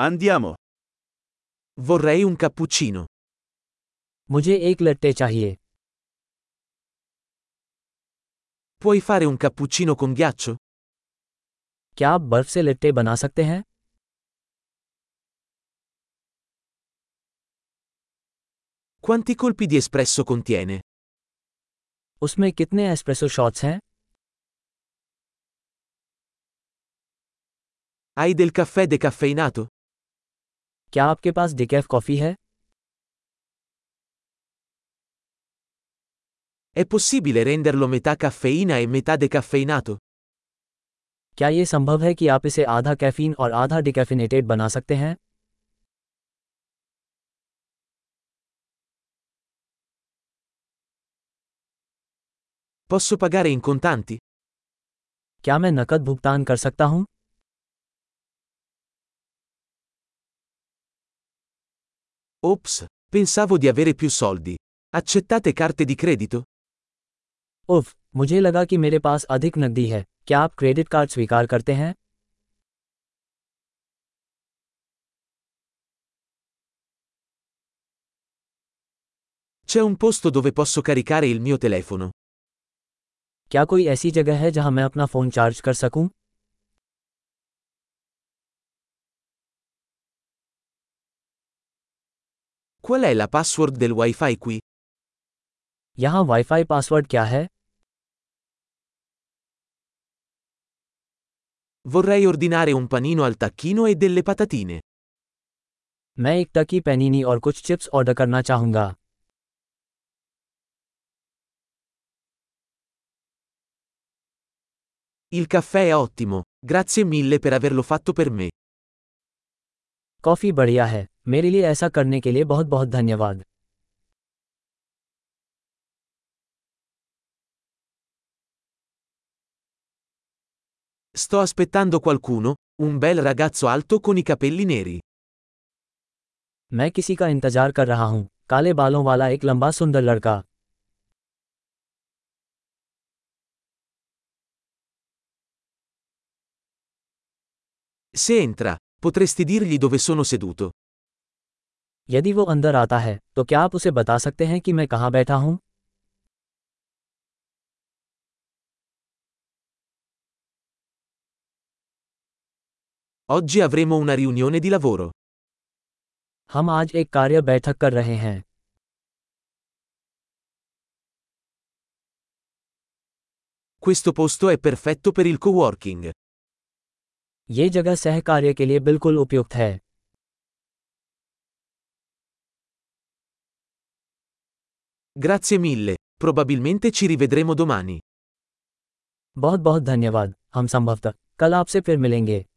Andiamo. Vorrei un cappuccino. मुझे एक लट्टे चाहिए Puoi fare un cappuccino con ghiaccio? क्या आप बर्फ से लट्टे बना सकते हैं Quanti colpi di espresso contiene? उसमें कितने एस्प्रेसो शॉट्स हैं Hai del caffè decaffeinato? क्या आपके पास डिकैफ कॉफ़ी है È possibile renderlo metà caffeina e metà decaffeinato? क्या ये संभव है कि आप इसे आधा कैफीन और आधा डिकैफिनेटेड बना सकते हैं Posso pagare in contanti? क्या मैं नकद भुगतान कर सकता हूँ Ops, pensavo di avere più soldi. Accettate carte di credito? उफ मुझे लगा कि मेरे पास अधिक नकदी है क्या आप क्रेडिट कार्ड स्वीकार करते हैं C'è un posto dove posso caricare il mio telefono. क्या कोई ऐसी जगह है जहां मैं अपना फ़ोन चार्ज कर सकूं Qual è la password del wifi qui? यहाँ वाईफाई पासवर्ड क्या है Vorrei ordinare un panino al tacchino e delle patatine. मैं एक टकी पैनीनी और कुछ चिप्स ऑर्डर करना चाहूंगा Il caffè è ottimo, grazie mille per averlo fatto per me. Coffee बढ़िया है मेरे लिए ऐसा करने के लिए बहुत बहुत धन्यवाद Sto aspettando qualcuno, un bel ragazzo alto con i capelli neri. मैं किसी का इंतज़ार कर रहा हूँ काले बालों वाला एक लंबा सुंदर लड़का Se entra, potresti dirgli dove sono seduto. यदि वो अंदर आता है तो क्या आप उसे बता सकते हैं कि मैं कहाँ बैठा हूँ Oggi avremo una riunione di lavoro. हम आज एक कार्य बैठक कर रहे हैं Questo posto è perfetto per il coworking. ये जगह सहकार्य के लिए बिल्कुल उपयुक्त है। Grazie mille, probabilmente ci rivedremo domani. बहुत बहुत धन्यवाद। हम संभवतः कल आपसे फिर मिलेंगे।